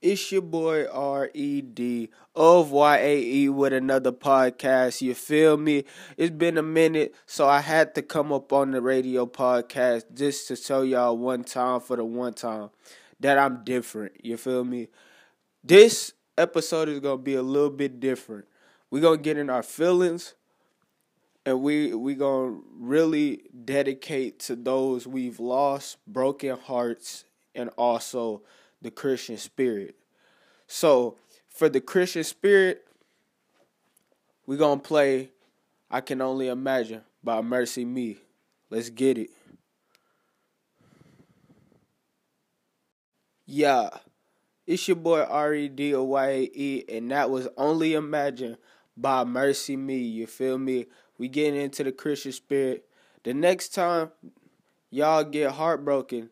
It's your boy R.E.D. of YAE with another podcast. You feel me? It's been a minute, so I had to come up on the radio podcast just to tell y'all one time for the one time that I'm different. You feel me? This episode is gonna be a little bit different. We're gonna get in our feelings and we we gonna really dedicate to those we've lost, broken hearts, and also the Christian spirit. So, for the Christian spirit, we're going to play I Can Only Imagine by MercyMe. Let's get it. Yeah, it's your boy R.E.D. Y-A-E, and that was Only Imagine by MercyMe. You feel me? We getting into the Christian spirit. The next time y'all get heartbroken,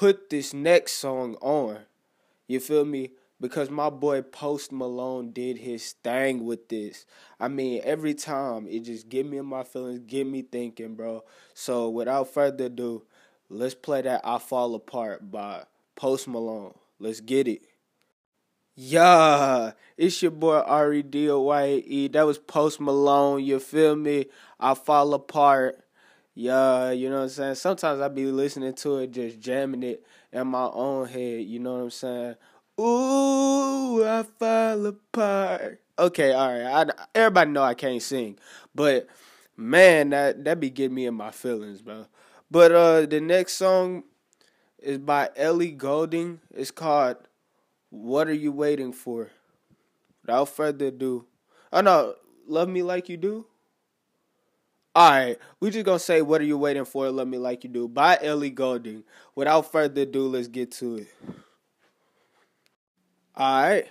put this next song on. You feel me? Because my boy Post Malone did his thing with this. I mean, every time it just get me in my feelings, get me thinking, bro. So without further ado, let's play that I Fall Apart by Post Malone. Let's get it. Yeah, it's your boy R E D O Y E. That was Post Malone. You feel me? I fall apart. Yeah, you know what I'm saying? Sometimes I be listening to it, just jamming it in my own head, you know what I'm saying? Ooh, I fall apart. Okay, all right. I, everybody know I can't sing, but man, that that be getting me in my feelings, bro. But uh, the next song is by Ellie Goulding. It's called "What Are You Waiting For." Without further ado, oh no, "Love Me Like You Do." All right, we just gonna say, "What are you waiting for?" Love me like you do by Ellie Goulding. Without further ado, let's get to it. All right,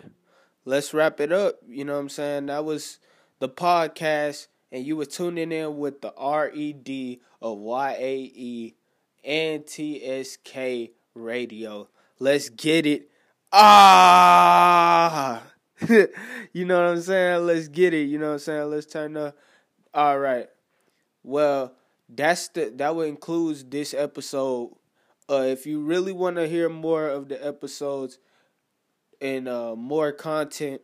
let's wrap it up. You know what I'm saying? That was the podcast, and you were tuning in with the R E D of Y A E and T S K Radio. Let's get it. Ah, you know what I'm saying? Let's get it. You know what I'm saying? Let's turn up. All right. Well, that's the that would includes this episode. Uh, if you really want to hear more of the episodes and uh, more content,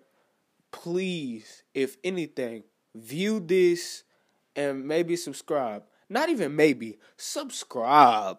please, if anything, view this and maybe subscribe. Not even maybe, subscribe.